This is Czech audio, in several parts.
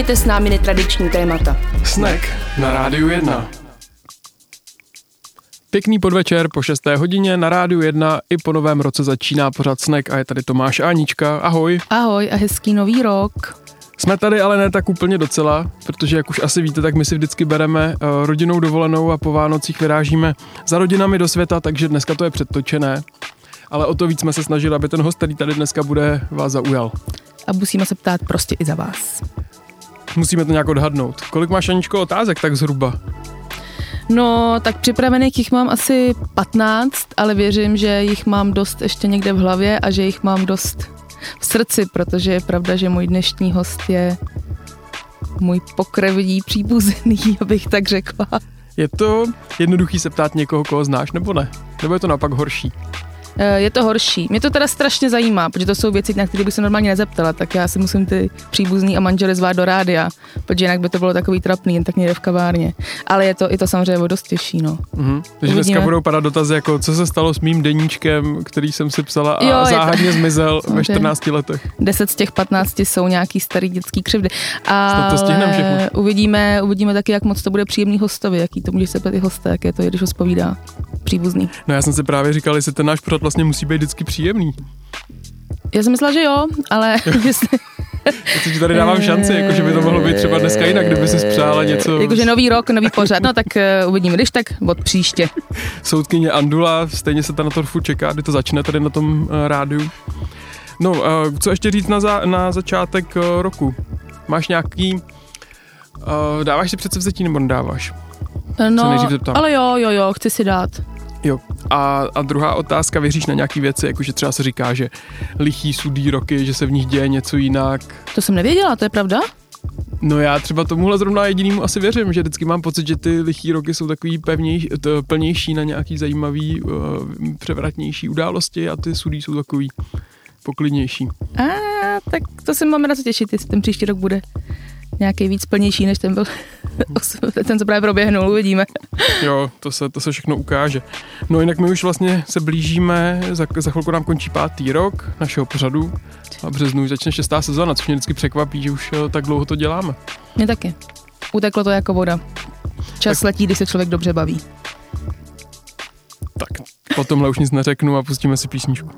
Nakousněte s námi netradiční témata. Snack na Rádiu 1. Pěkný podvečer po 6. hodině na Rádiu 1 i po novém roce začíná pořád Snack a je tady Tomáš a Anička. Ahoj. Ahoj a hezký nový rok. Jsme tady ale ne tak úplně docela, protože jak už asi víte, tak my si vždycky bereme uh, rodinou dovolenou a po Vánocích vyrážíme za rodinami do světa, takže dneska to je předtočené. Ale o to víc jsme se snažili, aby ten host, který tady dneska bude, vás zaujal. A musíme se ptát prostě i za vás. Musíme to nějak odhadnout. Kolik máš, Aničko, otázek tak zhruba? No, tak připravených jich mám asi 15, ale věřím, že jich mám dost ještě někde v hlavě a že jich mám dost v srdci, protože je pravda, že můj dnešní host je můj pokrevní příbuzný, abych tak řekla. Je to jednoduchý se ptát někoho, koho znáš, nebo ne? Nebo je to naopak horší? Eh, je to horší. Mě to teda strašně zajímá, protože to jsou věci, na které bych se normálně nezeptala, tak já si musím ty příbuzný a manžely zvát do rádia, protože jinak by to bylo takový trapný, jen tak někde v kavárně. Ale je to i to samozřejmě dost těžší, no. Mm-hmm. Takže dneska budou padat dotazy jako, co se stalo s mým deníčkem, který jsem si psala a Jo, záhadně to- zmizel ve Samozřejmě. 14 letech. 10 z těch 15 jsou nějaký starý dětský křivdy. Stihneme všechno. uvidíme, uvidíme taky, jak moc to bude příjemný hostovi, jaký to může se i hosta, jak je to, když ho zpovídá příbuzný. No já jsem si právě říkal, jestli ten náš pořad vlastně musí být vždycky příjemný. Já jsem myslela, že jo, ale jestli, Já tady dávám šanci, jako že by to mohlo být třeba dneska jinak, kdyby si přála něco. jakože nový rok, nový pořad, no tak uh, uvidíme, když tak od příště. Soudkyně Andula, stejně se ta na to furt čeká, kdy to začne tady na tom uh, rádiu. No, uh, co ještě říct na, za, na začátek uh, roku? Máš nějaký... Uh, dáváš si předsevzetí nebo nedáváš? No, zeptám. ale jo, jo, jo, chci si dát. Jo. A, a druhá otázka, věříš na nějaký věci, jakože třeba se říká, že lichý sudý roky, že se v nich děje něco jinak. To jsem nevěděla, to je pravda? No já třeba tomuhle zrovna jedinýmu asi věřím, že vždycky mám pocit, že ty lichý roky jsou takový pevnější, to, plnější na nějaký zajímavý, uh, převratnější události a ty sudý jsou takový poklidnější. A tak to se máme na co těšit, jestli ten příští rok bude nějaký víc plnější, než ten byl, ten, co právě proběhnul, uvidíme. Jo, to se, to se všechno ukáže. No jinak my už vlastně se blížíme, za, za chvilku nám končí pátý rok našeho pořadu a březnu už začne šestá sezóna, což mě vždycky překvapí, že už eh, tak dlouho to děláme. Mě taky. Uteklo to jako voda. Čas Tak- letí, když se člověk dobře baví. Tak po tomhle už nic neřeknu a pustíme si písničku.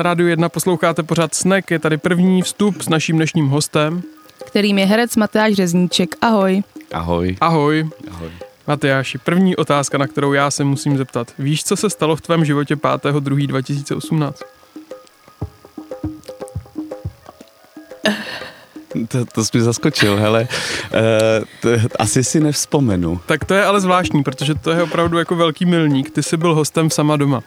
Na rádiu 1 posloucháte pořád Snek, je tady první vstup s naším dnešním hostem. Kterým je herec Matyáš Řezníček. Ahoj. Ahoj. Ahoj. Ahoj. Matyáši, první otázka, na kterou já se musím zeptat. Víš, co se stalo v tvém životě 5.2.2018? To, to jsi mi zaskočil, hele. Uh, to, asi si nevzpomenu. Tak to je ale zvláštní, protože to je opravdu jako velký milník. Ty jsi byl hostem sama doma.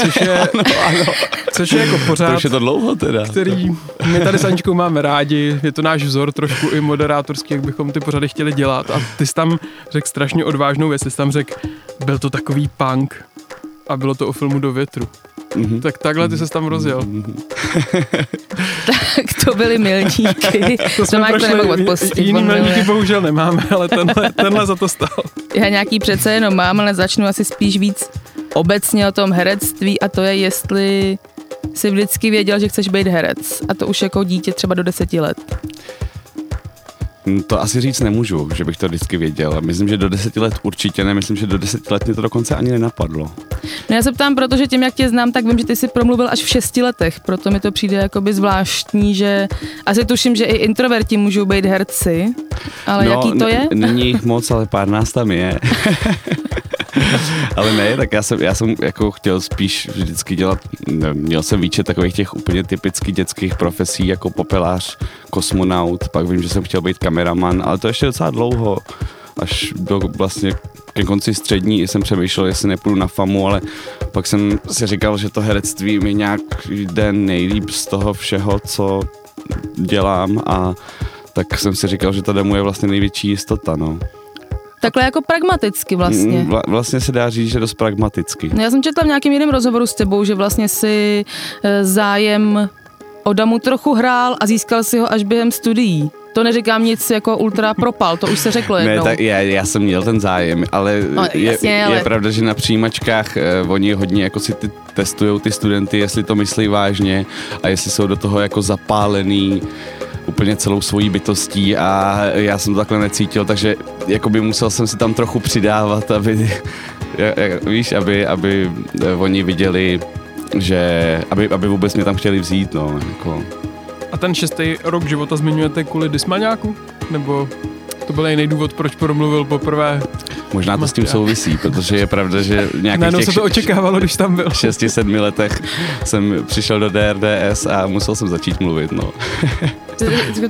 Což je, ano, ano. což je jako pořád, je to dlouho teda. který my tady s Aničkou máme rádi, je to náš vzor trošku i moderátorský, jak bychom ty pořady chtěli dělat. A ty jsi tam řekl strašně odvážnou věc, ty jsi tam řekl, byl to takový punk a bylo to o filmu Do větru. Mhm. Tak takhle ty se tam rozjel. Tak to byly milníky. To jsme Tomáš to nemohl prošli, odpustit. jiný milníky bohužel nemáme, ale tenhle, tenhle za to stál. Já nějaký přece jenom mám, ale začnu asi spíš víc obecně o tom herectví a to je, jestli jsi vždycky věděl, že chceš být herec. A to už jako dítě třeba do deseti let. Mm, To asi říct nemůžu, že bych to vždycky věděl. Myslím, že do deseti let určitě ne, myslím, že do deseti let mě to dokonce ani nenapadlo. No já se ptám, protože tím, jak tě znám, tak vím, že ty jsi promluvil až v šesti letech, proto mi to přijde jakoby zvláštní, že asi tuším, že i introverti můžou být herci, ale no, jaký to je? n- Není jich moc, ale pár nás tam je. ale ne, tak já jsem, já jsem jako chtěl spíš vždycky dělat, měl jsem výčet takových těch úplně typicky dětských profesí, jako popelář, kosmonaut, pak vím, že jsem chtěl být kameraman, ale to ještě docela dlouho, až do vlastně ke konci střední jsem přemýšlel, jestli nepůjdu na famu, ale pak jsem si říkal, že to herectví mi nějak jde nejlíp z toho všeho, co dělám a tak jsem si říkal, že ta mu je vlastně největší jistota, no. Takhle jako pragmaticky vlastně. Mm, Vla, vlastně se dá říct, že dost pragmaticky. No já jsem četla v nějakém jiném rozhovoru s tebou, že vlastně si eh, zájem o damu trochu hrál a získal si ho až během studií. To neříkám nic jako ultra propal, to už se řeklo jednou. Ne, tak já, já jsem měl ten zájem, ale, No, je, jasně, ale- je pravda, že na přijímačkách eh, oni hodně jako si ty, testují ty studenty, jestli to myslí vážně a jestli jsou do toho jako zapálený úplně celou svojí bytostí a já jsem to takhle necítil, takže jakoby musel jsem si tam trochu přidávat, aby, víš, aby, aby eh, oni viděli, že, aby, aby vůbec mě tam chtěli vzít, no, jako. A ten šestý rok života zmiňujete kvůli dysmaňáku? Nebo to byl jiný důvod, proč promluvil poprvé? Možná to s tím souvisí, protože je pravda, že nějakých Najednou těch se to očekávalo, když tam byl. 6-7 letech jsem přišel do DRDS a musel jsem začít mluvit, no.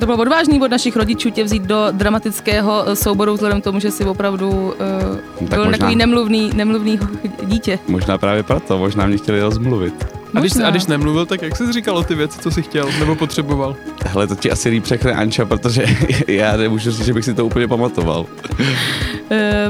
To bylo odvážný od našich rodičů tě vzít do dramatického eh, souboru, vzhledem k tomu, že jsi opravdu uh, Tak byl možná- takový nemluvný, nemluvný dítě. Možná právě proto, možná mě chtěli rozmluvit. A když, a když nemluvil, tak jak jsi říkal ty věci, co jsi chtěl nebo potřeboval? Hele, to ti asi líp řekne Anča, protože já nemůžu říct, že bych si to úplně pamatoval.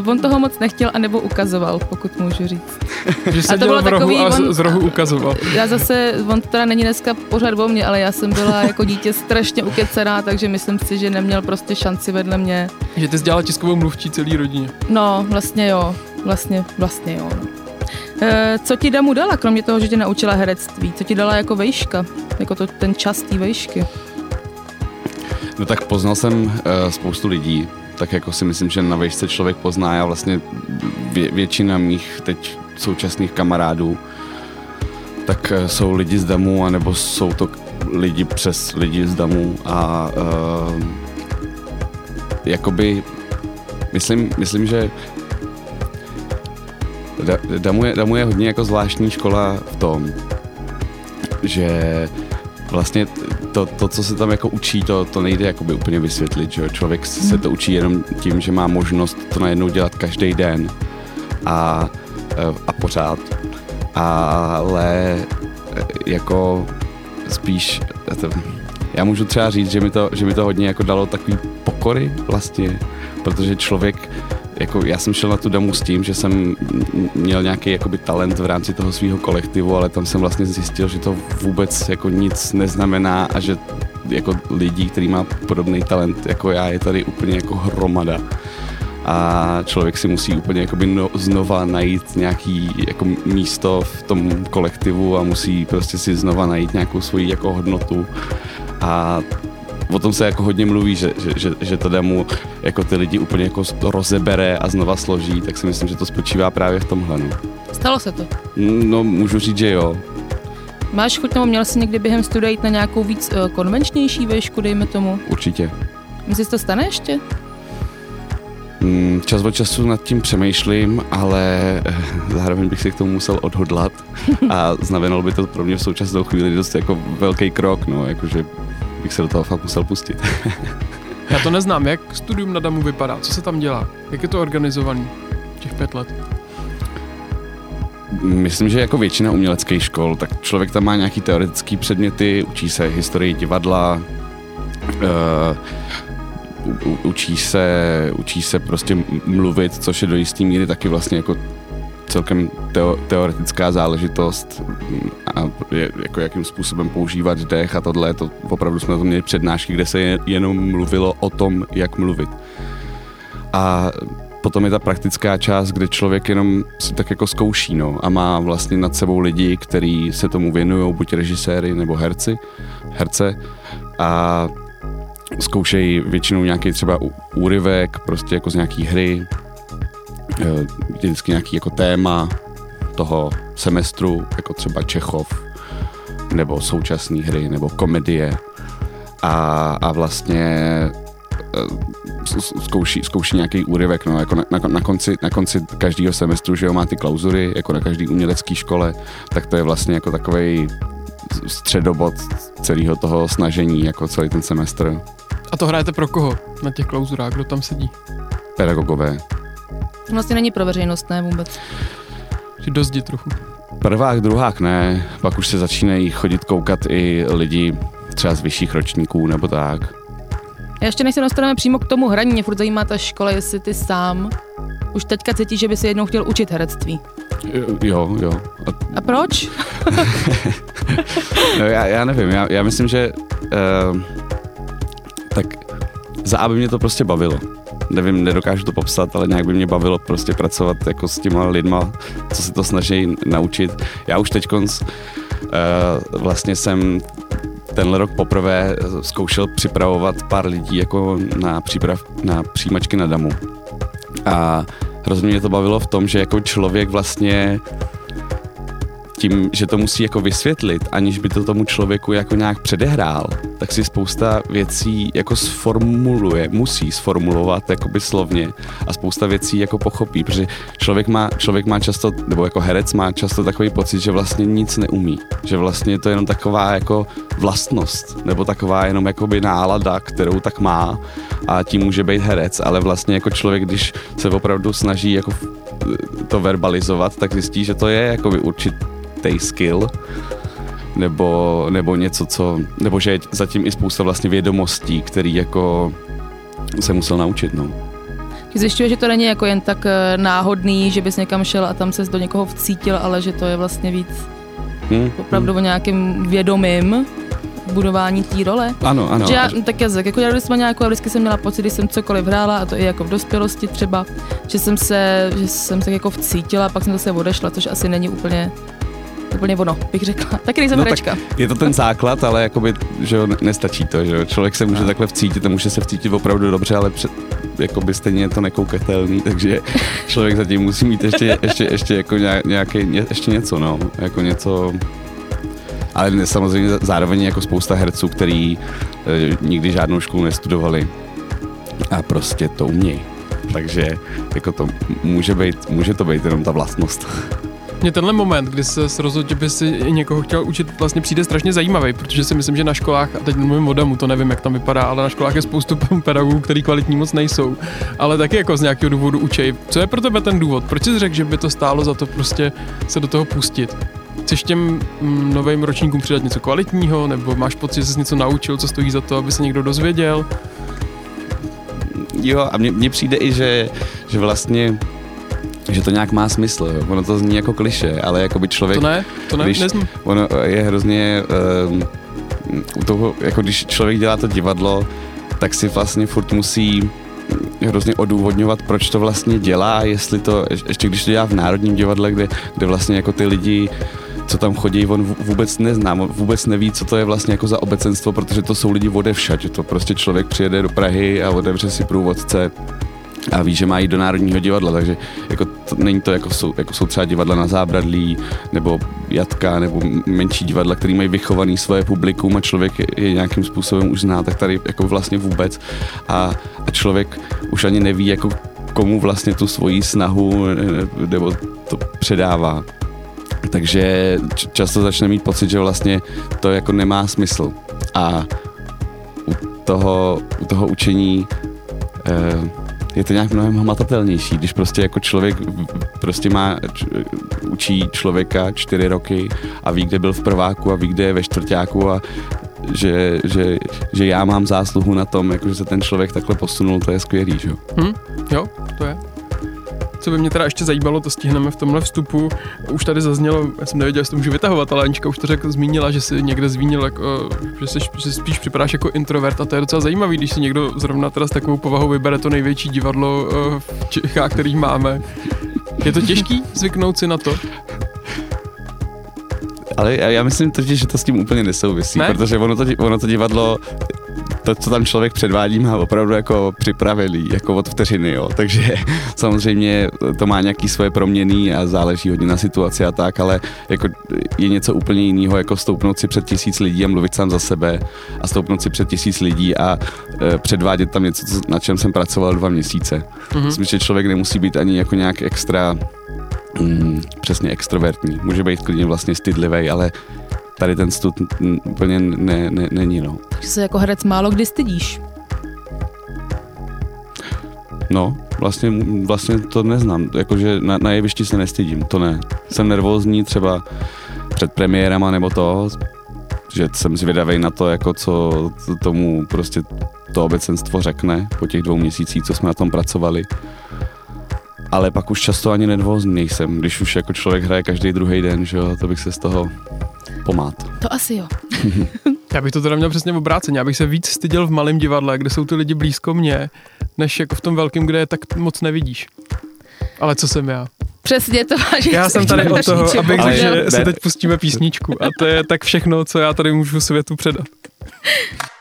Uh, on toho moc nechtěl, anebo ukazoval, pokud můžu říct. Že A to bylo v rohu takový, a z, on- z rohu ukazoval. Já zase, on teda není dneska pořád o mně, ale já jsem byla jako dítě strašně ukecená, takže myslím si, že neměl prostě šanci vedle mě. Že ty jsi dělala tiskovou mluvčí celý rodině. No, vlastně jo, vlastně, vlastně jo. Eh, Co ti Damu dala, kromě toho, že tě naučila herectví? Co ti dala jako vejška? Jako to, ten čas té vejšky? No tak poznal jsem uh, spoustu lidí, tak jako si myslím, že na vejšce člověk pozná. Já vlastně vě, většina mých teď současných kamarádů tak uh, jsou lidi z Damu, anebo jsou to lidi přes lidi z Damu a uh, jakoby myslím, myslím, že Da- Damu je, Damu je hodně jako zvláštní škola v tom, že vlastně to, to, co se tam jako učí, to, to nejde jakoby úplně vysvětlit, že? Člověk se to učí jenom tím, že má možnost to najednou dělat každý den a, eh, a pořád. Ale eh, jako spíš eh, to, já můžu třeba říct, že mi to, že mi to hodně jako dalo takový pokory vlastně, protože člověk jako já jsem šel na tu damu s tím, že jsem měl nějaký jakoby talent v rámci toho svého kolektivu, ale tam jsem vlastně zjistil, že to vůbec jako nic neznamená a že jako lidí, který má podobný talent jako já, je tady úplně jako hromada. A člověk si musí úplně jakoby no, znova najít nějaký jako místo v tom kolektivu a musí prostě si znova najít nějakou svoji jako hodnotu. A o tom se jako hodně mluví, že, že, že, že to demo jako ty lidi úplně jako rozebere a znova složí, tak si myslím, že to spočívá právě v tomhle. No, Stalo se to. no můžu říct, že jo. Máš chuť nebo měl jsi někdy během studia jít na nějakou víc uh, konvenčnější vešku, dejme tomu? Určitě. Myslíš, že to stane ještě? Mm, čas od času nad tím přemýšlím, ale eh, zároveň bych si k tomu musel odhodlat a znamenalo by to pro mě v současnou chvíli dost jako velký krok, no, jakože bych se do toho fakt musel pustit. Já to neznám, jak studium na DAMu vypadá, co se tam dělá, jak je to organizovaný těch pět let? Myslím, že jako většina uměleckých škol, tak člověk tam má nějaký teoretický předměty, učí se historii divadla, uh, učí se, učí se prostě mluvit, což je do jistý míry taky vlastně jako celkem teo, teoretická záležitost a je, jako jakým způsobem používat dech a tohle, to opravdu jsme to měli přednášky, kde se jenom mluvilo o tom, jak mluvit. A potom je ta praktická část, kde člověk jenom si tak jako zkouší, no, a má vlastně nad sebou lidi, kteří se tomu věnují, buď režiséry nebo herci, herce a zkoušejí většinou nějaký třeba úryvek, prostě jako z nějaký hry, vždycky nějaký jako téma toho semestru, jako třeba Čechov, nebo současné hry, nebo komedie. A, a vlastně eh, zkouší, zkouší nějaký úryvek, no, jako na, na, na, konci, na konci každého semestru, že jo, má ty klauzury, jako na každý umělecké škole, tak to je vlastně jako takový středobod celého toho snažení, jako celý ten semestr. A to hrajete pro koho na těch klauzurách? Kdo tam sedí? Pedagogové. Vlastně není pro veřejnost, ne vůbec. Že dozdí trochu. Prvák, druhák ne, pak už se začínají chodit koukat i lidi třeba z vyšších ročníků nebo tak. Já ještě než se dostaneme přímo k tomu hraní, mě furt zajímá ta škola, jestli ty sám už teďka cítíš, že by si jednou chtěl učit herectví. Jo, jo. A, A proč? no, já, já nevím, já, já myslím, že uh, tak za A by mě to prostě bavilo. Nevím, nedokážu to popsat, ale nějak by mě bavilo prostě pracovat jako s těma lidma, co se to snaží naučit. Já už teď uh, vlastně jsem tenhle rok poprvé zkoušel připravovat pár lidí jako na, příprav, na přijímačky na damu. A hrozně mě to bavilo v tom, že jako člověk vlastně tím, že to musí jako vysvětlit, aniž by to tomu člověku jako nějak předehrál, tak si spousta věcí jako sformuluje, musí sformulovat jakoby slovně a spousta věcí jako pochopí, protože člověk má, člověk má často, nebo jako herec má často takový pocit, že vlastně nic neumí, že vlastně to je jenom taková jako vlastnost, nebo taková jenom jakoby nálada, kterou tak má a tím může být herec, ale vlastně jako člověk, když se opravdu snaží jako to verbalizovat, tak zjistí, že to je jakoby určit určitý skill, nebo, nebo něco, co, nebo že je zatím i spousta vlastně vědomostí, který jako se musel naučit, no. Zjišťuje, že to není jako jen tak eh, náhodný, že bys někam šel a tam ses do někoho vcítil, ale že to je vlastně víc hmm, opravdu hmm. o nějakým vědomým budování té role. Ano, ano. Že já, tak jazyk, jako já jsme nějakou, vždycky jsem měla pocit, když jsem cokoliv hrála, a to i jako v dospělosti třeba, že jsem se, že jsem se jako vcítila, pak jsem zase odešla, což asi není úplně úplně ono, bych řekla. Taky nejsem no, herečka. je to ten základ, ale jakoby, že jo, nestačí to, že jo. Člověk se může takhle vcítit a může se vcítit opravdu dobře, ale před, jakoby stejně je to nekoukatelný, takže člověk zatím musí mít ještě, ještě, ještě jako nějaký, ještě něco, no, jako něco, ale samozřejmě zároveň jako spousta herců, který e, nikdy žádnou školu nestudovali a prostě to umějí. Takže jako to může, být, může to být jenom ta vlastnost. Mně tenhle moment, kdy se rozhodl, že by si někoho chtěl učit, vlastně přijde strašně zajímavý, protože si myslím, že na školách, a teď mluvím o damu, to nevím, jak tam vypadá, ale na školách je spoustu pedagogů, který kvalitní moc nejsou, ale taky jako z nějakého důvodu učej. Co je pro tebe ten důvod? Proč jsi řekl, že by to stálo za to prostě se do toho pustit? Chceš těm mm, novým ročníkům přidat něco kvalitního, nebo máš pocit, že jsi něco naučil, co stojí za to, aby se někdo dozvěděl? Jo, a mně přijde i, že, že vlastně že to nějak má smysl. Jo. Ono to zní jako kliše, ale jako by člověk... To ne, to ne, když, Ono je hrozně... Um, u toho, jako když člověk dělá to divadlo, tak si vlastně furt musí hrozně odůvodňovat, proč to vlastně dělá, jestli to, ještě když to dělá v Národním divadle, kde, kde vlastně jako ty lidi co tam chodí, on vůbec nezná, on vůbec neví, co to je vlastně jako za obecenstvo, protože to jsou lidi odevšať, že to prostě člověk přijede do Prahy a otevře si průvodce a ví, že má jít do Národního divadla, takže jako to, není to jako jsou, jako jsou třeba divadla na zábradlí, nebo jatka, nebo menší divadla, který mají vychovaný svoje publikum a člověk je, nějakým způsobem už zná, tak tady jako vlastně vůbec a, a člověk už ani neví, jako komu vlastně tu svoji snahu nebo to předává. Takže často začne mít pocit, že vlastně to jako nemá smysl. A u toho, u toho učení eh, je to nějak mnohem hmatatelnější, když prostě jako člověk prostě má, č, učí člověka čtyři roky a ví, kde byl v prváku a ví, kde je ve čtvrtáku a že, že, že já mám zásluhu na tom, jako že se ten člověk takhle posunul, to je skvělý, že jo? Hm, jo, to je. Co by mě teda ještě zajímalo, to stihneme v tomhle vstupu. Už tady zaznělo, já jsem nevěděl, jestli to můžu vytahovat, ale Anička už to řekl, zmínila, že si někde zvínil, jako, že, jsi, že spíš připadáš jako introvert a to je docela zajímavý, když si někdo zrovna teda s takovou povahou vybere to největší divadlo eh, v Čechách, který máme. Je to těžký zvyknout si na to? Ale já myslím totiž, že to s tím úplně nesouvisí, ne? protože ono to, ono to divadlo to, co tam člověk předvádí, má opravdu jako připravený, jako od vteřiny, jo. Takže samozřejmě to má nějaký svoje proměny a záleží hodně na situaci a tak, ale jako je něco úplně jiného, jako stoupnout si před tisíc lidí a mluvit sám za sebe a stoupnout si před tisíc lidí a e, předvádět tam něco, na čem jsem pracoval dva měsíce. Mm-hmm. Myslím, že člověk nemusí být ani jako nějak extra mm, přesně extrovertní. Může být klidně vlastně stydlivý, ale tady ten stud úplně ne, ne, není. No. Takže se jako herec málo kdy stydíš. No, vlastně, vlastně to neznám. Jakože na, na jevišti se nestydím, to ne. Jsem nervózní třeba před premiérama nebo to, že jsem zvědavý na to, jako co tomu prostě to obecenstvo řekne po těch dvou měsících, co jsme na tom pracovali. Ale pak už často ani nervózní nejsem, když už jako člověk hraje každý druhý den, že jo, to bych se z toho pomát. To asi jo. Já bych to teda měl přesně obráceně. Já bych se víc styděl v malém divadle, kde jsou ty lidi blízko mě, než jako v tom velkém, kde je tak moc nevidíš. Ale co jsem já? Přesně to máš. Já jsem tady o toho, abych řekl, že si teď pustíme písničku. A to je tak všechno, co já tady můžu světu předat.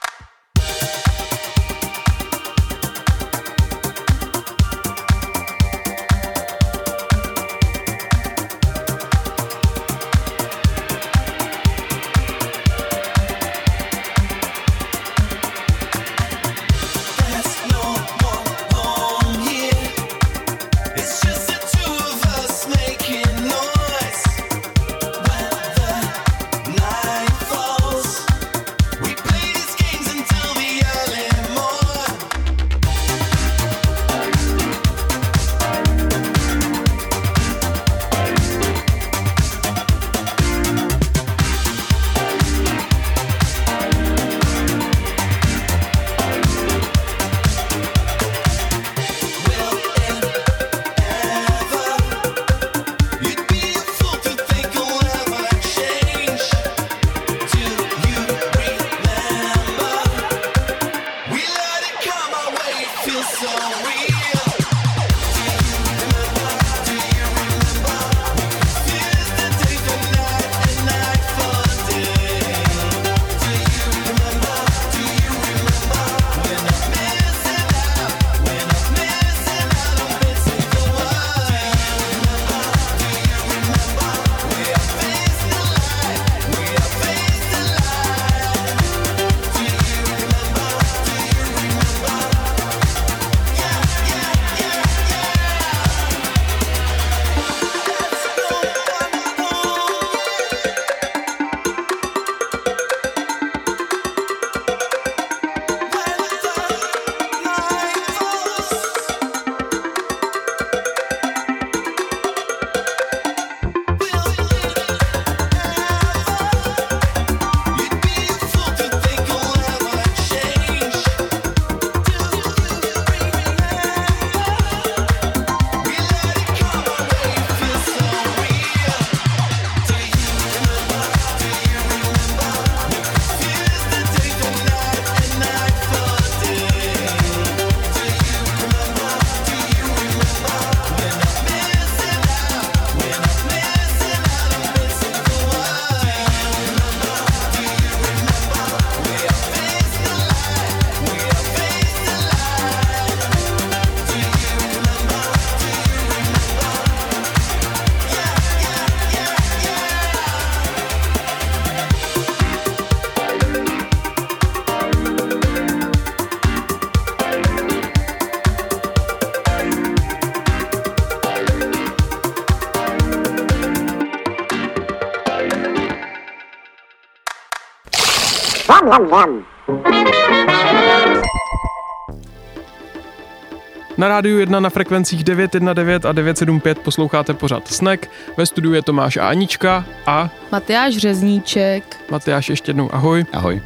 Na rádiu 1 na frekvencích 919 a 975 posloucháte pořád Snack. Ve studiu je Tomáš a Anička a Matyáš Řezníček. Matyáš ještě jednou ahoj. Ahoj.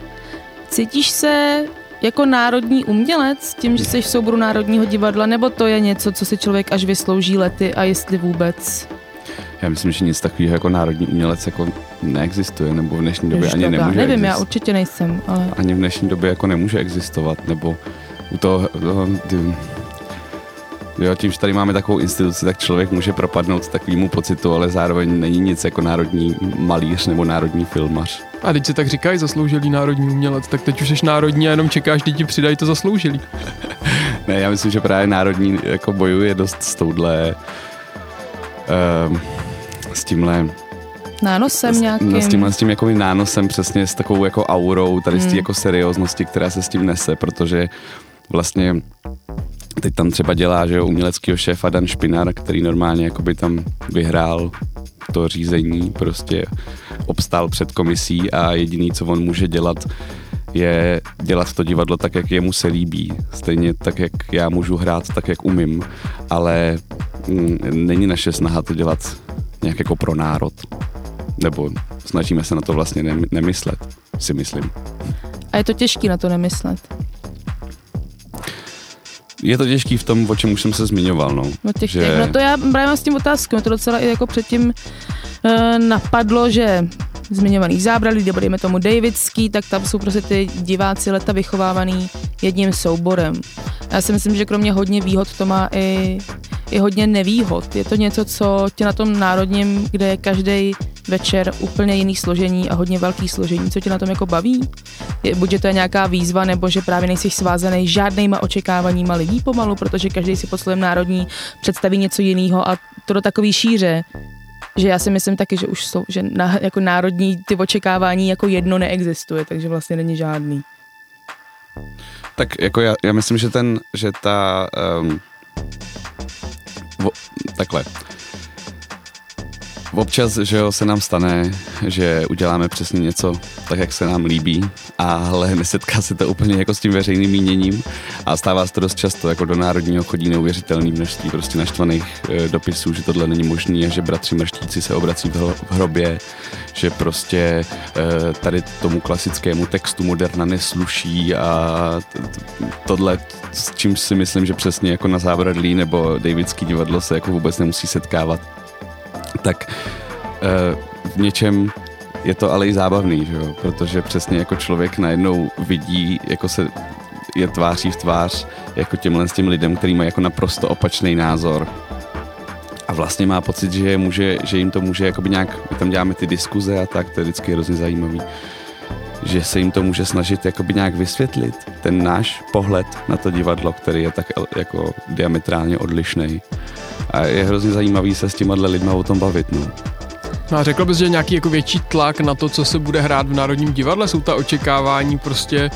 Cítíš se jako národní umělec tím, že jsi v souboru Národního divadla, nebo to je něco, co si člověk až vyslouží lety a jestli vůbec? Já myslím, že nic takového jako národní umělec jako neexistuje, nebo v dnešní době Ježiš, ani já nemůže nevím, já exist- určitě nejsem, ale ani v dnešní době jako nemůže existovat, nebo u toho, toho ty, jo, tím, že tady máme takovou instituci, tak člověk může propadnout takovému pocitu, ale zároveň není nic jako národní malíř nebo národní filmař. A teď se tak říkají zasloužilý národní umělec, tak teď už jsi národní a jenom čekáš, kdy ti přidají to zasloužilý. Ne, já myslím, že právě národní jako bojuje dost s touhle um, s tímhle nánosem s, nějakým. no, s tímhle s tím jako nánosem přesně s takovou jako aurou tady z té Hmm. jako serióznosti, která se s tím nese, protože vlastně teď tam třeba dělá, že jo, uměleckýho šéfa Dan Špinar, který normálně jakoby tam vyhrál to řízení, prostě obstál před komisí a jediný, co on může dělat, je dělat to divadlo tak, jak jemu se líbí. Stejně tak, jak já můžu hrát, tak, jak umím, ale mm, není naše snaha to dělat nějak jako pro národ. Nebo snažíme se na to vlastně nem- nemyslet, si myslím. A je to těžký na to nemyslet. Je to těžký v tom, o čem už jsem se zmiňoval, no. No, těch, Že- že... no to já právě mám s tím otázkou, mě to docela i jako předtím uh, napadlo, že zmiňovaný zábralí, nebo dejme tomu Davidský, tak tam jsou prostě ty diváci leta vychovávaný jedním souborem. Já si myslím, že kromě hodně výhod to má i, i hodně nevýhod. Je to něco, co tě na tom národním, kde je každý večer úplně jiný složení a hodně velký složení, co tě na tom jako baví? Je, buď že to je nějaká výzva, nebo že právě nejsi svázaný žádnýma očekáváníma lidí pomalu, protože každý si pod slovem národní představí něco jiného a to do takový šíře, že já si myslím taky, že už jsou, že na, jako národní ty očekávání jako jedno neexistuje, takže vlastně není žádný. Tak jako já, já myslím, že ten, že ta, um, vo, takhle, Občas, že jo, se nám stane, že uděláme přesně něco tak, jak se nám líbí, ale nesetká se to úplně jako s tím veřejným míněním a stává se to dost často, jako do národního chodí neuvěřitelné množství prostě naštvaných e, dopisů, že tohle není možný a že bratři mrštíci se obrací v, hro- v hrobě, že prostě e, tady tomu klasickému textu moderna nesluší a tohle, s čím si myslím, že přesně jako na Zábradlí nebo Davidský divadlo se jako vůbec nemusí setkávat tak eh, v něčem je to ale i zábavný, že jo? protože přesně jako člověk najednou vidí, jako se je tváří v tvář jako těmhle s těm lidem, který mají jako naprosto opačný názor a vlastně má pocit, že, může, že jim to může jakoby nějak, my tam děláme ty diskuze a tak, to je vždycky hrozně zajímavý, že se jim to může snažit jakoby nějak vysvětlit, ten náš pohled na to divadlo, který je tak jako diametrálně odlišný. A je hrozně zajímavý se s těma lidma o tom bavit, no. No a řekl bys, že nějaký jako větší tlak na to, co se bude hrát v Národním divadle? Jsou ta očekávání prostě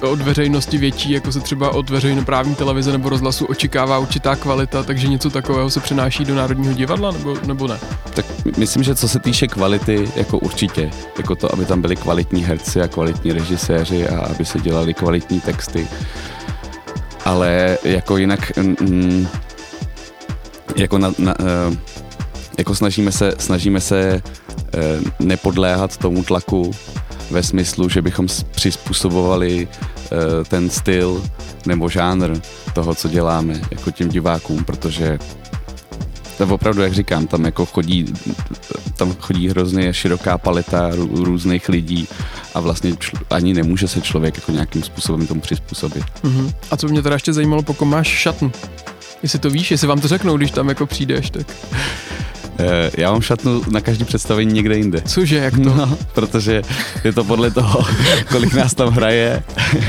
od veřejnosti větší, jako se třeba od veřejnoprávní televize nebo rozhlasu očekává určitá kvalita, takže něco takového se přenáší do Národního divadla, nebo, nebo ne? Tak my- myslím, že co se týče kvality, jako určitě, jako to, aby tam byli kvalitní herci a kvalitní režiséři a aby se dělali kvalitní texty. Ale jako jinak, mm, jako na, na eh, jako snažíme se, snažíme se eh, nepodléhat tomu tlaku ve smyslu, že bychom přizpůsobovali eh, ten styl nebo žánr toho, co děláme, jako těm divákům, protože to opravdu, jak říkám, tam jako chodí, tam chodí hrozně široká paleta rů- různých lidí a vlastně čl- ani nemůže se člověk jako nějakým způsobem tomu přizpůsobit. Mhm. A co mě teda ještě zajímalo, pokud máš šatnu? Jestli to víš, jestli vám to řeknou, když tam jako přijdeš, tak Já mám šatnu na každý představení někde jinde. cože, jak to? No, protože je to podle toho, kolik nás tam hraje,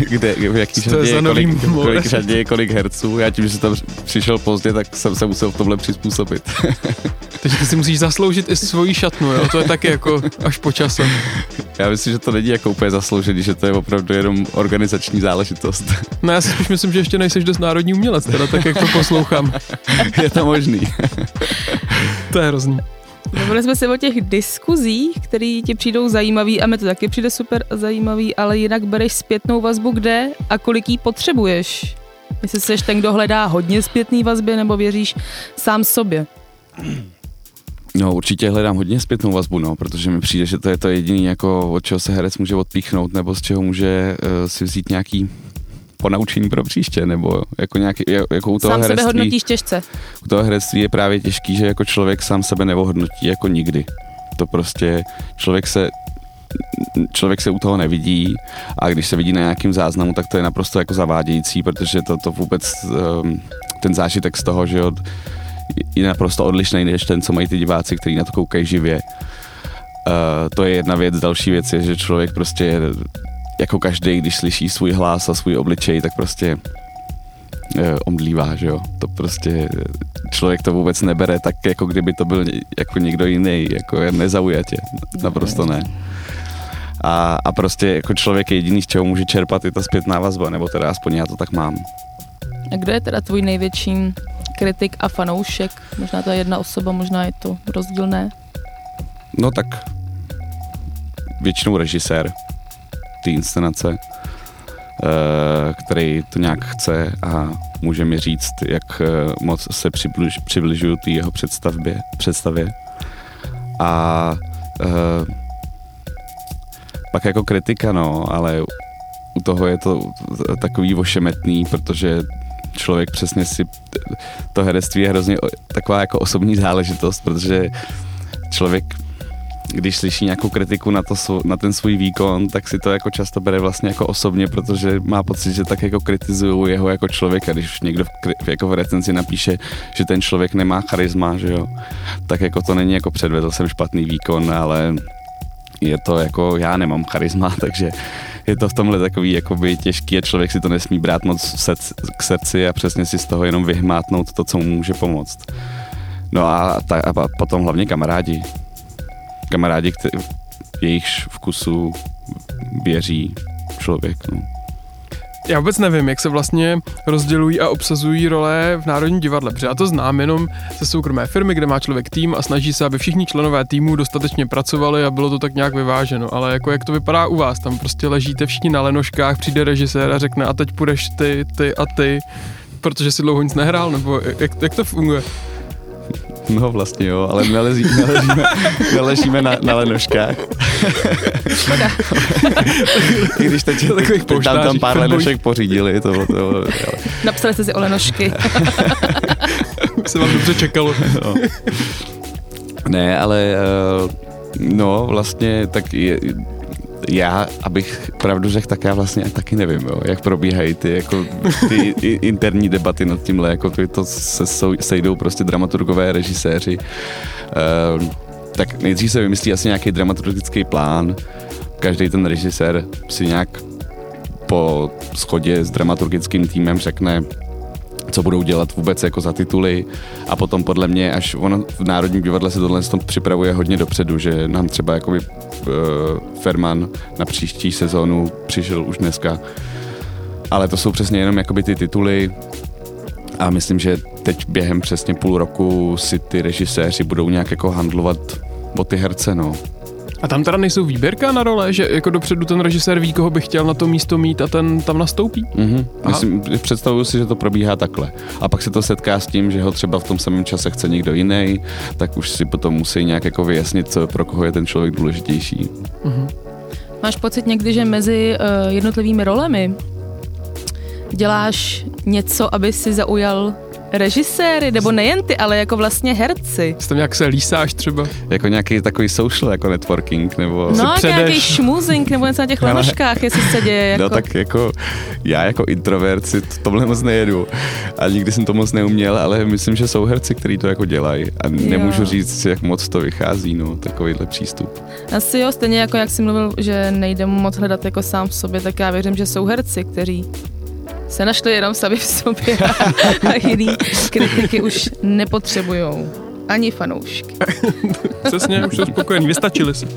kde, v jaký to je kolik, kolik řadě je, kolik herců. Já tím, že jsem tam přišel pozdě, tak jsem se musel v tomhle přizpůsobit. Takže ty si musíš zasloužit i svoji šatnu, jo? To je taky jako až po čase. Já myslím, že to není jako úplně zasloužený, že to je opravdu jenom organizační záležitost. No já si spíš myslím, že ještě nejseš dost národní umělec, teda tak jak to poslouchám. je to možný. To je hrozný. Mluvili jsme se o těch diskuzích, které ti přijdou zajímavý a mi to taky přijde super zajímavý, ale jinak bereš zpětnou vazbu kde a kolik jí potřebuješ? Jestli jsi ten, kdo hledá hodně zpětný vazby nebo věříš sám sobě? No určitě hledám hodně zpětnou vazbu, no, protože mi přijde, že to je to jediný, jako, od čeho se herec může odpíchnout, nebo z čeho může uh, si vzít nějaký ponaučení pro příště, nebo jako nějaký, jako u toho sám herectví. sebe hodnotíš těžce. U toho herectví je právě těžký, že jako člověk sám sebe neohodnotí jako nikdy. To prostě, člověk se člověk se u toho nevidí a když se vidí na nějakým záznamu, tak to je naprosto jako zavádějící, protože to, to vůbec um, ten zážitek z toho, že jo, je naprosto odlišný než ten, co mají ty diváci, kteří na to koukají živě. Uh, to je jedna věc. Další věc je, že člověk prostě jako každý, když slyší svůj hlas a svůj obličej, tak prostě uh, omdlívá, že jo. To prostě člověk to vůbec nebere tak, jako kdyby to byl jako někdo jiný, jako je nezaujatě. Naprosto ne. A, a prostě jako člověk je jediný, z čeho může čerpat, je ta zpětná vazba, nebo teda aspoň já to tak mám. A kdo je teda tvůj největší kritik a fanoušek? Možná to je jedna osoba, možná je to rozdílné. No tak většinou režisér té inscenace, eh, který to nějak chce a může mi říct, jak eh, moc se přibliž, přibližuju té jeho představbě, představě. A uh, pak jako kritika, no, ale u toho je to takový ošemetný, protože člověk přesně si, to herectví je hrozně taková jako osobní záležitost, protože člověk když slyší nějakou kritiku na, to, na ten svůj výkon, tak si to jako často bere vlastně jako osobně, protože má pocit, že tak jako kritizují jeho jako člověka, když někdo v, jako v recenzi napíše, že ten člověk nemá charisma, že jo, tak jako to není jako předvedl jsem špatný výkon, ale je to jako, já nemám charisma, takže je to v tomhle takový jakoby těžký a člověk si to nesmí brát moc k srdci a přesně si z toho jenom vyhmátnout to, co mu může pomoct. No a, ta, a potom hlavně kamarádi. Kamarádi, který, jejichž vkusu věří člověk. No. Já vůbec nevím, jak se vlastně rozdělují a obsazují role v Národním divadle, protože já to znám jenom ze soukromé firmy, kde má člověk tým a snaží se, aby všichni členové týmu dostatečně pracovali a bylo to tak nějak vyváženo. Ale jako jak to vypadá u vás, tam prostě ležíte všichni na lenoškách, přijde režisér a řekne a teď půjdeš ty, ty a ty, protože si dlouho nic nehrál, nebo jak, jak to funguje? No vlastně jo, ale neleží, neležíme, neležíme na, na lenoškách. Škoda. I když teď, teď tam, tam pár lenošek pořídili. To, to, to, Napsali jste si o lenošky. se vám dobře čekalo. No. Ne, ale uh, no vlastně tak je, já, abych pravdu řekl, tak já vlastně taky nevím, jo, jak probíhají ty, jako, ty interní debaty nad tímhle, jako ty to se sejdou prostě dramaturgové, režiséři. Uh, tak nejdřív se vymyslí asi nějaký dramaturgický plán, každý ten režisér si nějak po schodě s dramaturgickým týmem řekne, co budou dělat vůbec jako za tituly a potom podle mě, až ono v Národním divadle se tohle připravuje hodně dopředu, že nám třeba jakoby Ferman na příští sezónu přišel už dneska, ale to jsou přesně jenom jakoby ty tituly a myslím, že teď během přesně půl roku si ty režiséři budou nějak jako handlovat o ty herce, no. A tam teda nejsou výběrka na role, že jako dopředu ten režisér ví, koho by chtěl na to místo mít a ten tam nastoupí? Mm-hmm. Myslím, představuju si, že to probíhá takhle. A pak se to setká s tím, že ho třeba v tom samém čase chce někdo jiný, tak už si potom musí nějak jako vyjasnit, co, pro koho je ten člověk důležitější. Mm-hmm. Máš pocit někdy, že mezi uh, jednotlivými rolemi děláš něco, aby si zaujal režiséry, nebo nejen ty, ale jako vlastně herci. Jsi tam nějak se lísáš třeba? Jako nějaký takový social jako networking, nebo No, nějaký šmuzink, nebo něco na těch lenoškách, jestli se děje. No, jako... No tak jako já jako introvert si tohle moc nejedu a nikdy jsem to moc neuměl, ale myslím, že jsou herci, kteří to jako dělají a nemůžu jo. říct, jak moc to vychází, no, takovýhle přístup. Asi jo, stejně jako jak jsi mluvil, že nejde moc hledat jako sám v sobě, tak já věřím, že jsou herci, kteří se našli jenom sami v sobě a jiný kritiky už nepotřebujou. Ani fanoušky. Přesně, už jsou spokojení, vystačili si.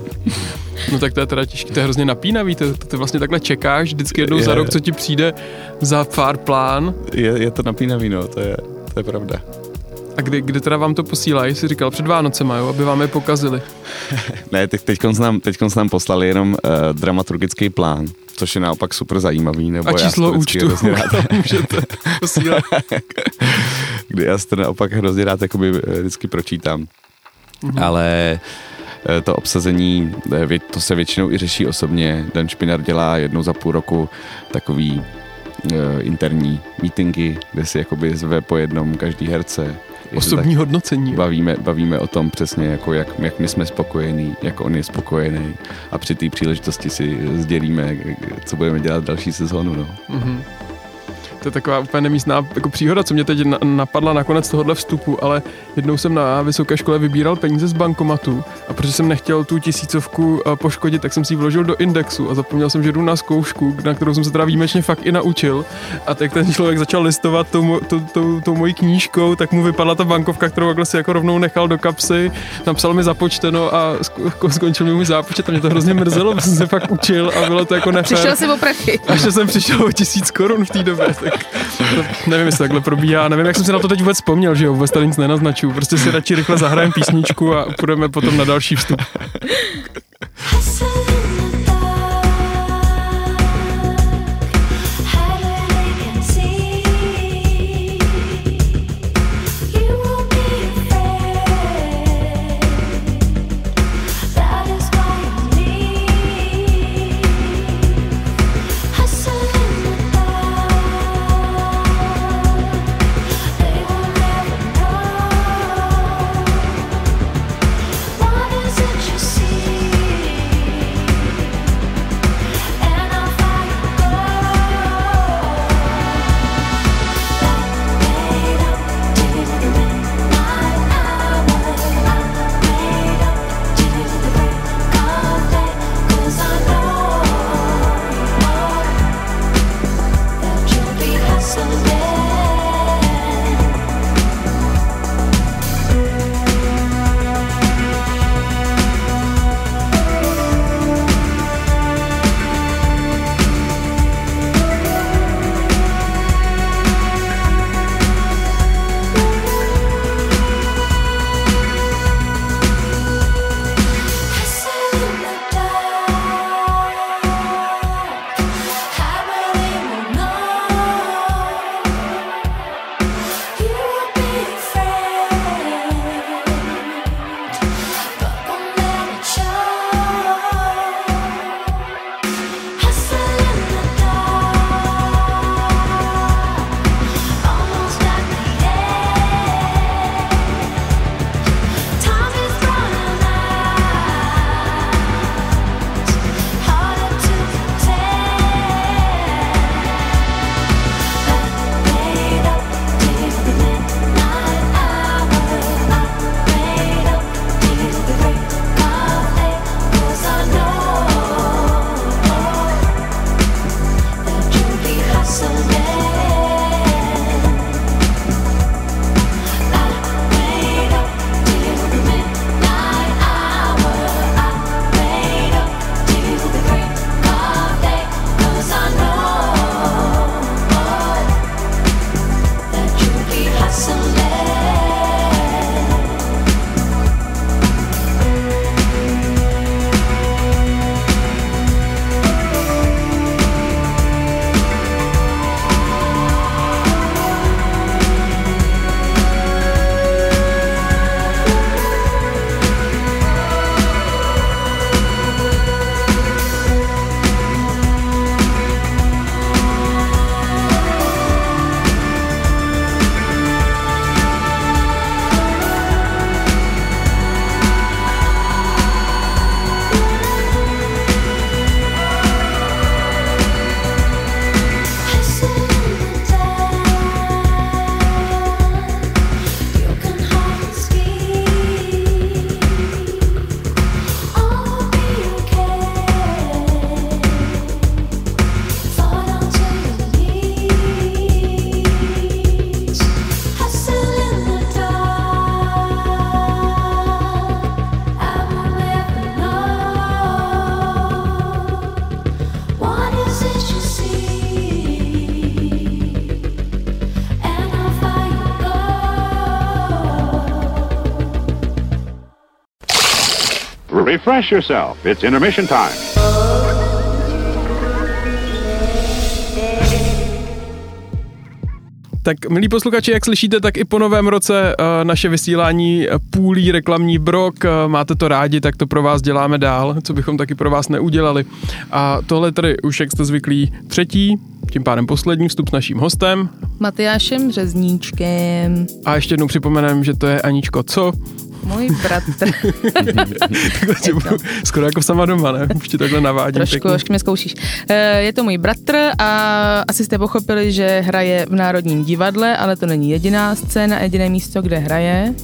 No tak to je teda těžké, to je hrozně napínavý, ty, ty vlastně takhle čekáš vždycky jednou je, za rok, co ti přijde za pár plán. Je, je to napínavý, no, to je, to je pravda. A kdy, kdy teda vám to posílají, jsi říkal před Vánocema, jo, aby vám je pokazili. Ne, teď, teďkonc nám, teďkonc nám poslali jenom uh, dramaturgický plán, což je naopak super zajímavý. Nebo A číslo účtu hrozně rád, můžete posílat. kdy já si to naopak hrozně rád jakoby, eh, vždycky pročítám. Mm-hmm. Ale eh, to obsazení, to se většinou i řeší osobně. Dan Špinar dělá jednou za půl roku takový interní meetingy, kde si jakoby zve po jednom každý herce. Osobní hodnocení. bavíme, bavíme o tom přesně, jako jak, jak my jsme spokojení, jak on je spokojený a při té příležitosti si sdělíme, co budeme dělat další sezónu. No. Mhm. To je taková úplně nemístná jako příhoda, co mě teď na- napadla nakonec tohohle vstupu, ale jednou jsem na vysoké škole vybíral peníze z bankomatu a protože jsem nechtěl tu tisícovku eh, poškodit, tak jsem si ji vložil do indexu a zapomněl jsem, že jdu na zkoušku, na kterou jsem se teda výjimečně fakt i naučil. A tak ten člověk začal listovat tou, tou, tou, tou mojí knížkou, tak mu vypadla ta bankovka, kterou takhle si jako rovnou nechal do kapsy, napsal mi započteno a jako skončil mi můj zápočet a mě to hrozně mrzelo, protože jsem se fakt učil a bylo to jako nefér. Přišel si o prachy. Až že jsem přišel o tisíc korun v té době, tak to, nevím, jestli takhle probíhá, nevím, jak jsem si na to teď vůbec vzpomněl, že jo, vůbec tady nic nenaznačuju, prostě si radši rychle zahrajeme písničku a půjdeme potom na další vstup. Refresh yourself. It's intermission time. Tak milí posluchači, jak slyšíte, tak i po novém roce uh, naše vysílání eh, půlí reklamní brok. Uh, máte to rádi, tak to pro vás děláme dál, co bychom taky pro vás neudělali. A tohle tady už, jak jste zvyklí, třetí, tím pádem poslední vstup s naším hostem. Matyášem Řezníčkem, A ještě jednou připomenem, že to je Aničko, co? Můj bratr. Takhle tě budu, skoro jako sama doma, ne? Už ti takhle navádím. Trošku, pěkně. trošku mě zkoušíš. Eh, Je to můj bratr a asi jste pochopili, že hraje v Národním divadle, ale to není jediná scéna, jediné místo, kde hraje.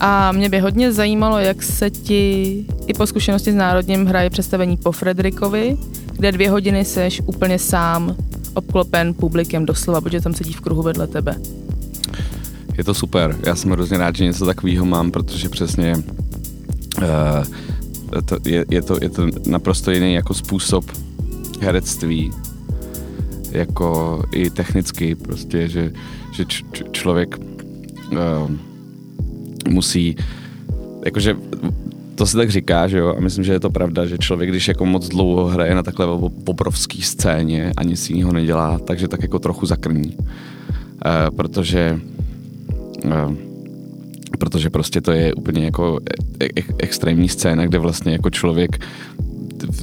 A mě by hodně zajímalo, jak se ti i po zkušenosti s Národním hraje představení po Fredrikovi, kde dvě hodiny seš úplně sám, obklopen publikem doslova, protože tam sedí v kruhu vedle tebe. Je to super. Já jsem hrozně rád, že něco takového mám, protože přesně uh, to, je, je, to, je to naprosto jiný jako způsob herectví, jako i technicky prostě, že, že č, č, člověk uh, musí, jakože to se tak říká, že jo, a myslím, že je to pravda, že člověk, když jako moc dlouho hraje na takhle obrovský scéně a nic jiného nedělá, takže tak jako trochu zakrní. Uh, protože protože prostě to je úplně jako e- e- extrémní scéna, kde vlastně jako člověk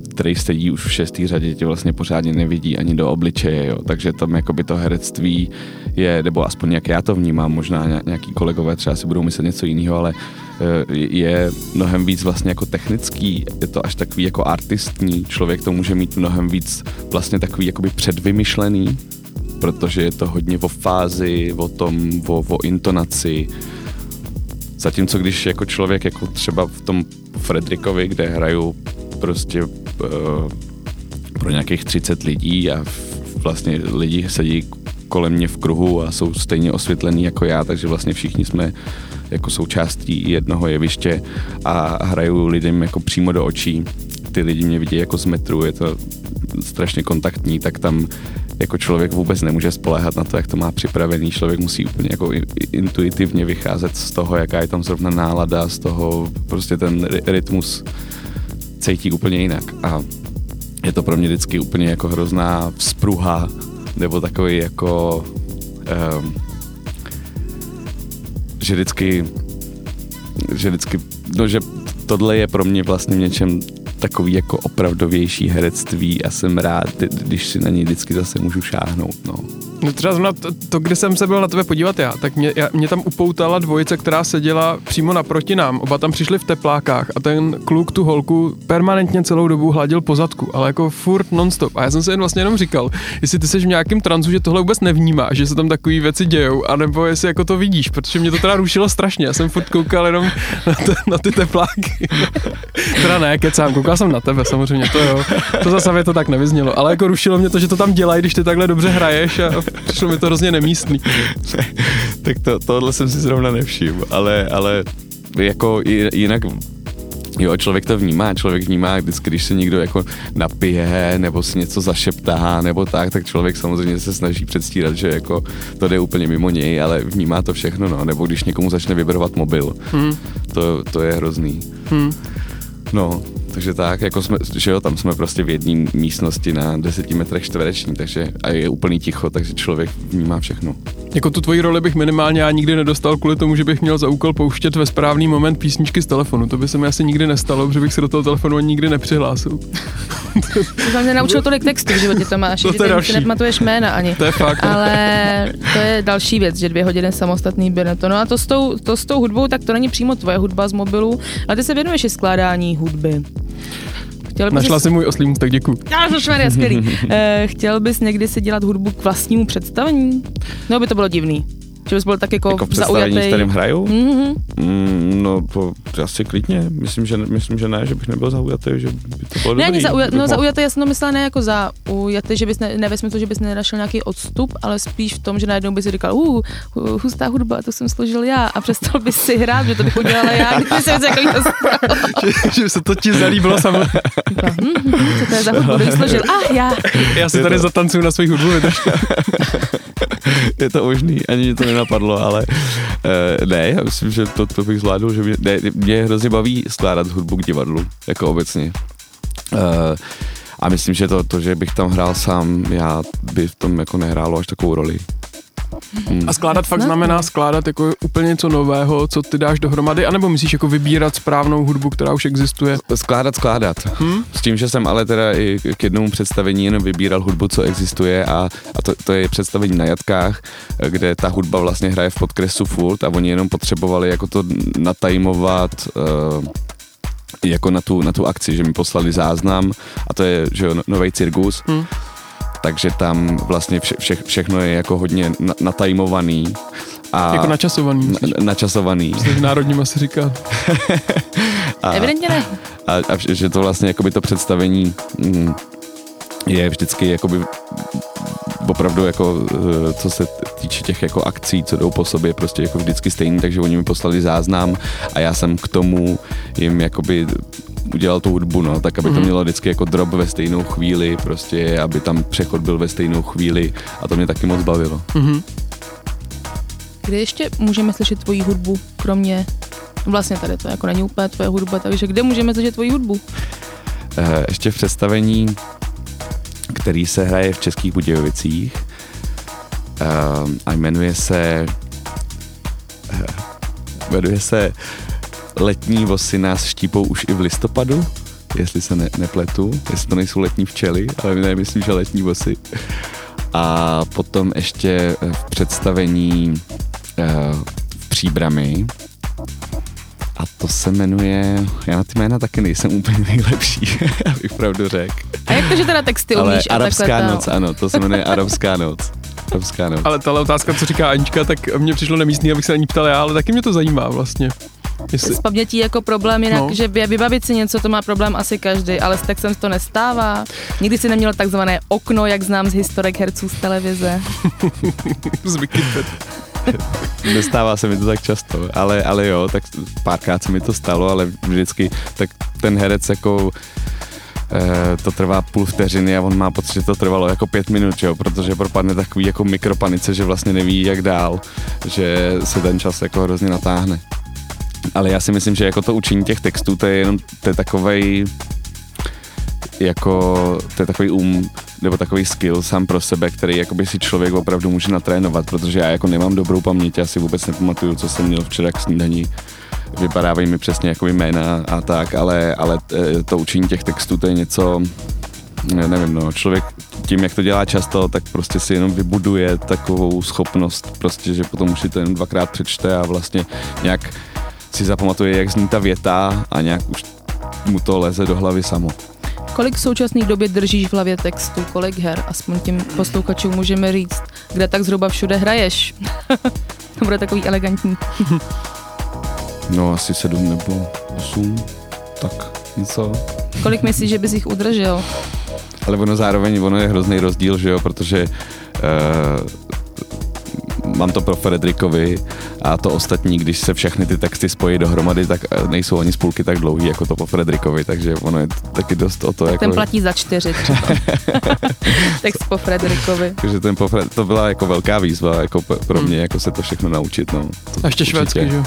který sedí už v šestý řadě, tě vlastně pořádně nevidí ani do obličeje, jo. takže tam jakoby to herectví je, nebo aspoň jak já to vnímám, možná ně- nějaký kolegové třeba si budou myslet něco jiného, ale je mnohem víc vlastně jako technický, je to až takový jako artistní, člověk to může mít mnohem víc vlastně takový jakoby předvymyšlený, protože je to hodně o fázi, o tom, o, o intonaci, Zatímco když jako člověk, jako třeba v tom Fredrikovi, kde hraju prostě uh, pro nějakých 30 lidí a vlastně lidi sedí kolem mě v kruhu a jsou stejně osvětlení jako já, takže vlastně všichni jsme jako součástí jednoho jeviště a hraju lidem jako přímo do očí. Ty lidi mě vidí jako z metru, je to strašně kontaktní, tak tam jako člověk vůbec nemůže spoléhat na to, jak to má připravený. Člověk musí úplně jako intuitivně vycházet z toho, jaká je tam zrovna nálada, z toho prostě ten ry- rytmus cítí úplně jinak. A je to pro mě vždycky úplně jako hrozná vzpruha, nebo takový jako um, že vždycky že vždycky, no že tohle je pro mě vlastně v něčem takový jako opravdovější herectví a jsem rád, když si na něj vždycky zase můžu šáhnout, no. No třeba zrovna to, to, kde jsem se byl na tebe podívat já, tak mě, já, mě tam upoutala dvojice, která seděla přímo naproti nám. Oba tam přišli v teplákách a ten kluk tu holku permanentně celou dobu hladil po zadku, ale jako furt nonstop. A já jsem se jen vlastně jenom říkal, jestli ty jsi v nějakém transu, že tohle vůbec nevnímáš, že se tam takové věci dějou, anebo jestli jako to vidíš, protože mě to teda rušilo strašně. Já jsem furt koukal jenom na, te, na ty tepláky. teda ne, kecám, koukal jsem na tebe samozřejmě, to jo. To zase to tak nevyznělo, ale jako rušilo mě to, že to tam dělají, když ty takhle dobře hraješ a přišlo mi to hrozně nemístný. tak to, tohle jsem si zrovna nevšiml, ale, ale jako jinak Jo, člověk to vnímá, člověk vnímá vždycky, když se někdo jako napije, nebo si něco zašeptá, nebo tak, tak člověk samozřejmě se snaží předstírat, že jako to jde úplně mimo něj, ale vnímá to všechno, no, nebo když někomu začne vibrovat mobil, Hmm. to, to je hrozný. Hmm. No, takže tak, jako jsme, že jo, tam jsme prostě v jedné místnosti na deseti metrech čtvereční, takže a je úplný ticho, takže člověk vnímá všechno. Jako tu tvoji roli bych minimálně já nikdy nedostal kvůli tomu, že bych měl za úkol pouštět ve správný moment písničky z telefonu. To by se mi asi nikdy nestalo, protože bych se do toho telefonu ani nikdy nepřihlásil. To jsem mě naučil tolik textů v životě, Tomáš, To že to ty další. si nepamatuješ jména ani. To je fakt. no. Ale to je další věc, že dvě hodiny samostatný Benetton. No a to s, tou, to s tou hudbou, tak to není přímo tvoje hudba z mobilu, ale ty se věnuješ i skládání hudby. Chtěl bys Našla si můj oslý můstek, děkuji. Já, skvělý. Eh, Chtěl bys někdy si dělat hudbu k vlastnímu představení? No by to bylo divný. Že bys byl tak jako, Jako v představení, zaujatý. kterým hraju? Mhm. Mm, no, to asi klidně. Myslím že, myslím, že ne, že bych nebyl zaujatý, že by to bylo Ne, dobrý. ani zauja- bych no mohl- zaujatý, já jsem to myslela ne jako zaujatý, že bys ne, ne smyslu, že bys nenašel nějaký odstup, ale spíš v tom, že najednou bys si říkal, uh, hu- hustá hudba, to jsem složil já a přestal bys si hrát, že to bych udělala já, když jsem se jako že, že se to ti zalíbilo samozřejmě. hm, co to je za hudbu, kdo ji složil? Ah, já. Já si tady zatancuju na svých hudbu, je to možný, ani to nenapadlo, ale uh, ne, já myslím, že to, to bych zvládl, že mě, ne, mě hrozně baví skládat hudbu k divadlu, jako obecně. Uh, a myslím, že to, to, že bych tam hrál sám, já by v tom jako nehrálo až takovou roli. Hmm. A skládat fakt Snadno. znamená skládat jako úplně něco nového, co ty dáš dohromady, anebo myslíš jako vybírat správnou hudbu, která už existuje? Skládat, skládat. Hmm? S tím, že jsem ale teda i k jednomu představení jenom vybíral hudbu, co existuje a, a to, to je představení na Jatkách, kde ta hudba vlastně hraje v podkresu furt a oni jenom potřebovali jako to natajmovat uh, jako na tu, na tu akci, že mi poslali záznam a to je, že jo, no- nový cirkus. Hmm. Takže tam vlastně vše, vše, všechno je jako hodně na, natajmovaný. A Jako načasovaný, na, načasovaný. v národním asi říká. A, Evidentně ne. a, a vš- že to vlastně jakoby to představení mm, je vždycky jakoby opravdu jako, eh, co se týče těch jako akcí, co jdou po sobě, prostě jako vždycky stejný, takže oni mi poslali záznam a já jsem k tomu jim jakoby udělal tu hudbu, no, tak aby to mělo vždycky jako drop ve stejnou chvíli, prostě, aby tam přechod byl ve stejnou chvíli a to mě taky moc bavilo. Kde ještě můžeme slyšet tvoji hudbu, kromě Vlastně tady to jako není úplně tvoje hudba, takže kde můžeme slyšet tvoji hudbu? Eh, ještě v představení, který se hraje v Českých Budějovicích eh, a jmenuje se eh, jmenuje se Letní vosy nás štípou už i v listopadu, jestli se ne, nepletu, jestli to nejsou letní včely, ale my myslím, že letní vosy. A potom ještě eh, v představení eh, v Příbrami a to se jmenuje, já na ty jména taky nejsem úplně nejlepší, abych pravdu řekl. A jak to, že teda texty Ale umíš a Arabská takhle noc, ano, to se jmenuje Arabská noc. Arabská noc. Ale tahle otázka, co říká Anička, tak mě přišlo nemístný, abych se na ní ptal já, ale taky mě to zajímá vlastně. Jestli, S pamětí jako problém jinak, No. že vy- vybavit si něco, to má problém asi každý, ale s textem se to nestává. Nikdy si neměl takzvané okno, jak znám z historek herců z televize. z Wikipedia. Nestává se mi to tak často, ale, ale jo, tak párkrát se mi to stalo, ale vždycky, tak ten herec jako to trvá půl vteřiny a on má pocit, že to trvalo jako pět minut, jo, protože propadne takový jako mikropanice, že vlastně neví jak dál, že se ten čas jako hrozně natáhne. Ale já si myslím, že jako to učení těch textů, to je jenom, to je takovej, jako, to je takový um, nebo takový skill sám pro sebe, který jakoby si člověk opravdu může natrénovat, protože já jako nemám dobrou paměť, já si vůbec nepamatuju, co jsem měl včera k snídaní, vypadávají mi přesně jako jména a tak, ale, ale eh, to učení těch textů to je něco, ne, nevím, no, člověk tím, jak to dělá často, tak prostě si jenom vybuduje takovou schopnost, prostě, že potom už si to jenom dvakrát přečte a vlastně nějak si zapamatuje, jak zní ta věta a nějak už mu to leze do hlavy samo. Kolik v současné době držíš v hlavě textu, kolik her, aspoň tím posluchačům můžeme říct, kde tak zhruba všude hraješ. to bude takový elegantní. No asi sedm nebo osm, tak něco. Kolik myslíš, že bys jich udržel? Ale ono zároveň, ono je hrozný rozdíl, že jo, protože uh, mám to pro Fredrikovi a to ostatní, když se všechny ty texty spojí dohromady, tak eh, nejsou ani spůlky tak dlouhý, jako to po Fredrikovi, takže ono je taky dost o to, jako, Ten platí za čtyři třeba. Text po Frederikovi. že ten po Fred, to byla jako velká výzva jako pro mě, jako se to všechno naučit, no. To A ještě švédsky, že jo?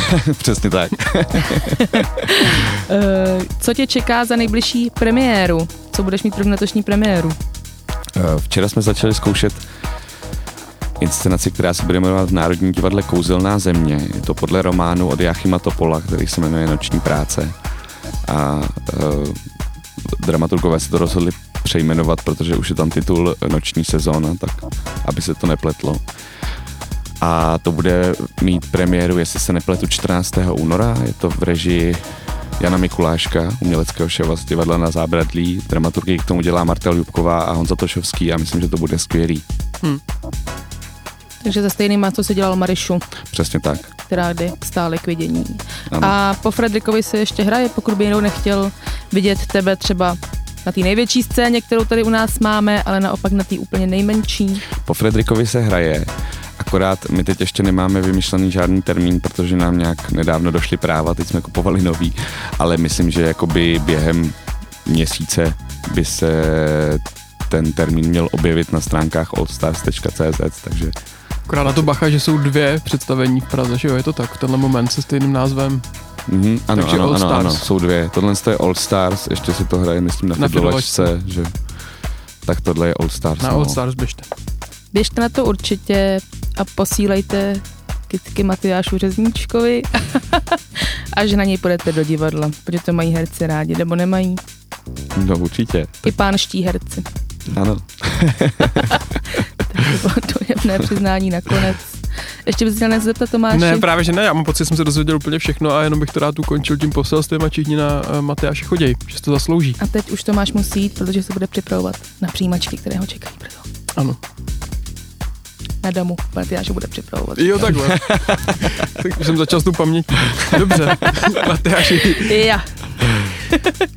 Přesně tak. Uh, co tě čeká za nejbližší premiéru? Co budeš mít pro letošní premiéru? Eh, Včera jsme začali zkoušet inscenaci, která se bude jmenovat v Národním divadle Kouzelná země. Je to podle románu od Jachima Topola, který se jmenuje Noční práce. A uh, dramaturgové se to rozhodli přejmenovat, protože už je tam titul Noční sezóna, tak aby se to nepletlo. A to bude mít premiéru, jestli se nepletu, 14. února. Je to v režii Jana Mikuláška, uměleckého šéfa z divadla na Zábradlí. Dramaturgii k tomu dělá Marta Ljubková a Honza Tošovský a myslím, že to bude skvělý. Takže za stejný má, co si dělal Marišu, Přesně tak. která jde stále k vidění. Ano. A po Frederikovi se ještě hraje, pokud by někdo nechtěl vidět tebe třeba na té největší scéně, kterou tady u nás máme, ale naopak na té úplně nejmenší. Po Fredrikovi se hraje, akorát my teď ještě nemáme vymyšlený žádný termín, protože nám nějak nedávno došly práva, teď jsme kupovali nový, ale myslím, že jakoby během měsíce by se ten termín měl objevit na stránkách allstars.cz, takže Akorát na to bacha, že jsou dvě představení v Praze, že jo, je to tak, v tenhle moment se stejným názvem. Mhm, ano, Takže ano, All ano, ano, Stars. jsou dvě. Tohle je All Stars, ještě si to hraje, myslím, na, Na fidlovačce, že tak tohle je All Stars. Na no. All Stars běžte. Běžte na to určitě a posílejte kytky Matyášu Řezníčkovi, až na něj půjdete do divadla, protože to mají herci rádi, nebo nemají. No určitě, I pánští herci. ano. To bylo dojemné přiznání nakonec. Ještě bys něco zeptat Tomáši? Ne, právě že ne, já mám pocit, že jsem se dozvěděl úplně všechno a jenom bych to rád ukončil tím poselstvím a všichni na uh, Matyáše choděj, že se to zaslouží. A teď už Tomáš musí jít, protože se bude připravovat na přijímačky, které ho čekají brzo. Ano. Na damu. Matyáš bude připravovat. Jo, takhle. tak už jsem začal s tou pamětí. Dobře. Matyáši, Já.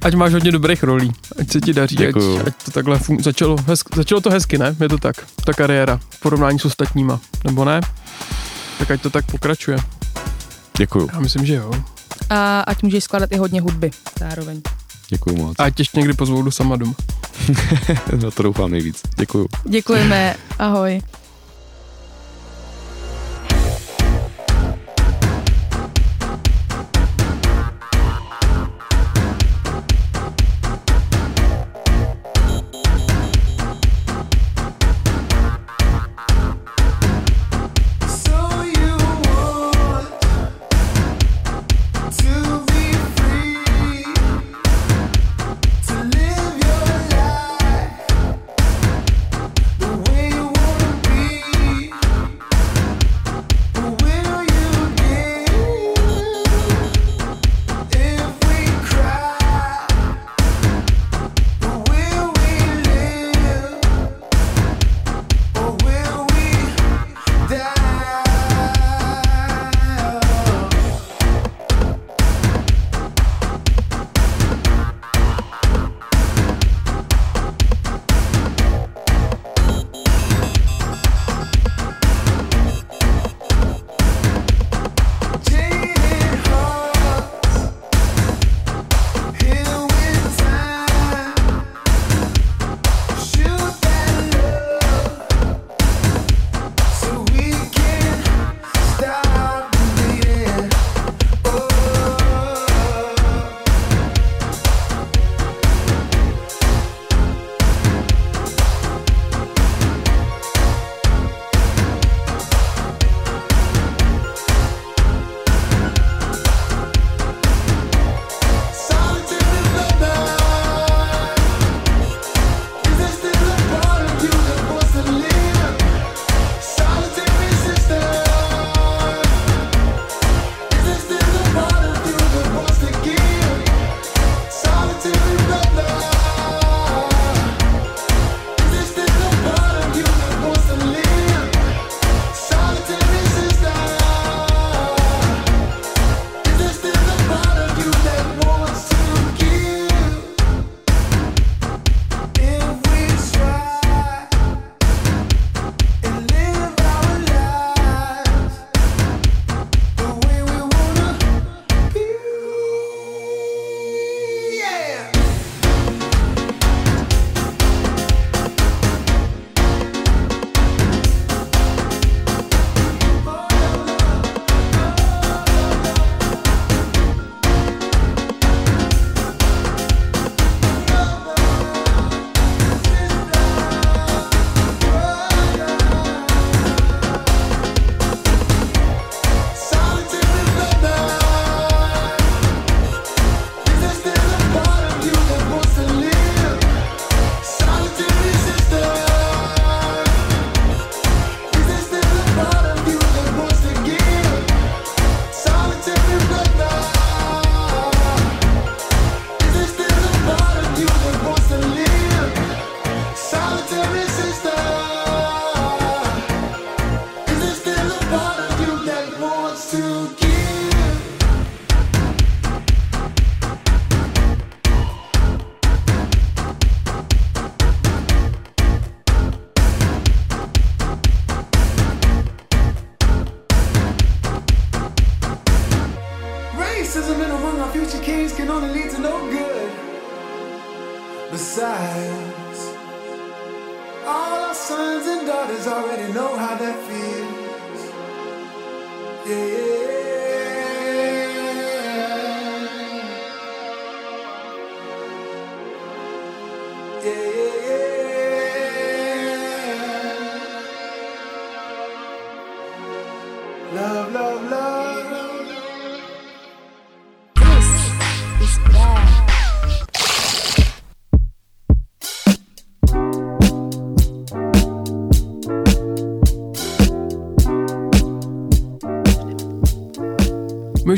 ať máš hodně dobrých rolí. Ať se ti daří, ať, Děkuju. ať, to takhle fun- začalo, hezk, začalo to hezky, ne? Je to tak, ta kariéra v porovnání s ostatníma, nebo ne? Tak ať to tak pokračuje. Děkuju, Já myslím, že jo. A ať můžeš skládat i hodně hudby zároveň. děkuju moc. A ať ještě někdy pozvou do Samadum. Na to doufám nejvíc. Děkuju. Děkujeme. Ahoj.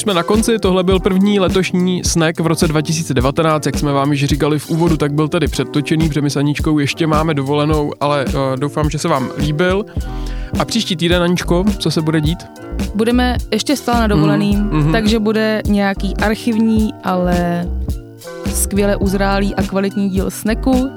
Jsme na konci, tohle byl první letošní snack v roce 2019, jak jsme vám již říkali v úvodu, tak byl tedy předtočený, protože my s Aničkou ještě máme dovolenou, ale uh, doufám, že se vám líbil. A příští týden, Aničko, co se bude dít? Budeme ještě stále na dovoleným, Mhm, mhm. takže bude nějaký archivní, ale skvěle uzrálý a kvalitní díl Sneku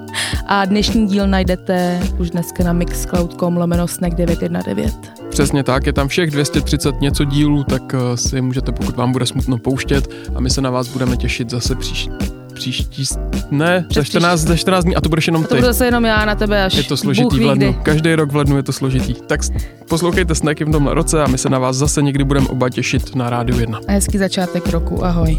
a dnešní díl najdete už dneska na mixcloud.com lomeno snack 919. Přesně tak, je tam všech 230 něco dílů, tak uh, si můžete, pokud vám bude smutno, pouštět a my se na vás budeme těšit zase příš, příští, s- ne, za Přes 14, za 14 dní a to budeš jenom A to ty. bude zase jenom já na tebe až Je to složitý v lednu. Každý rok v lednu je to složitý. Tak poslouchejte snacky v tomhle roce a my se na vás zase někdy budeme oba těšit na Rádiu 1. A hezký začátek roku, ahoj.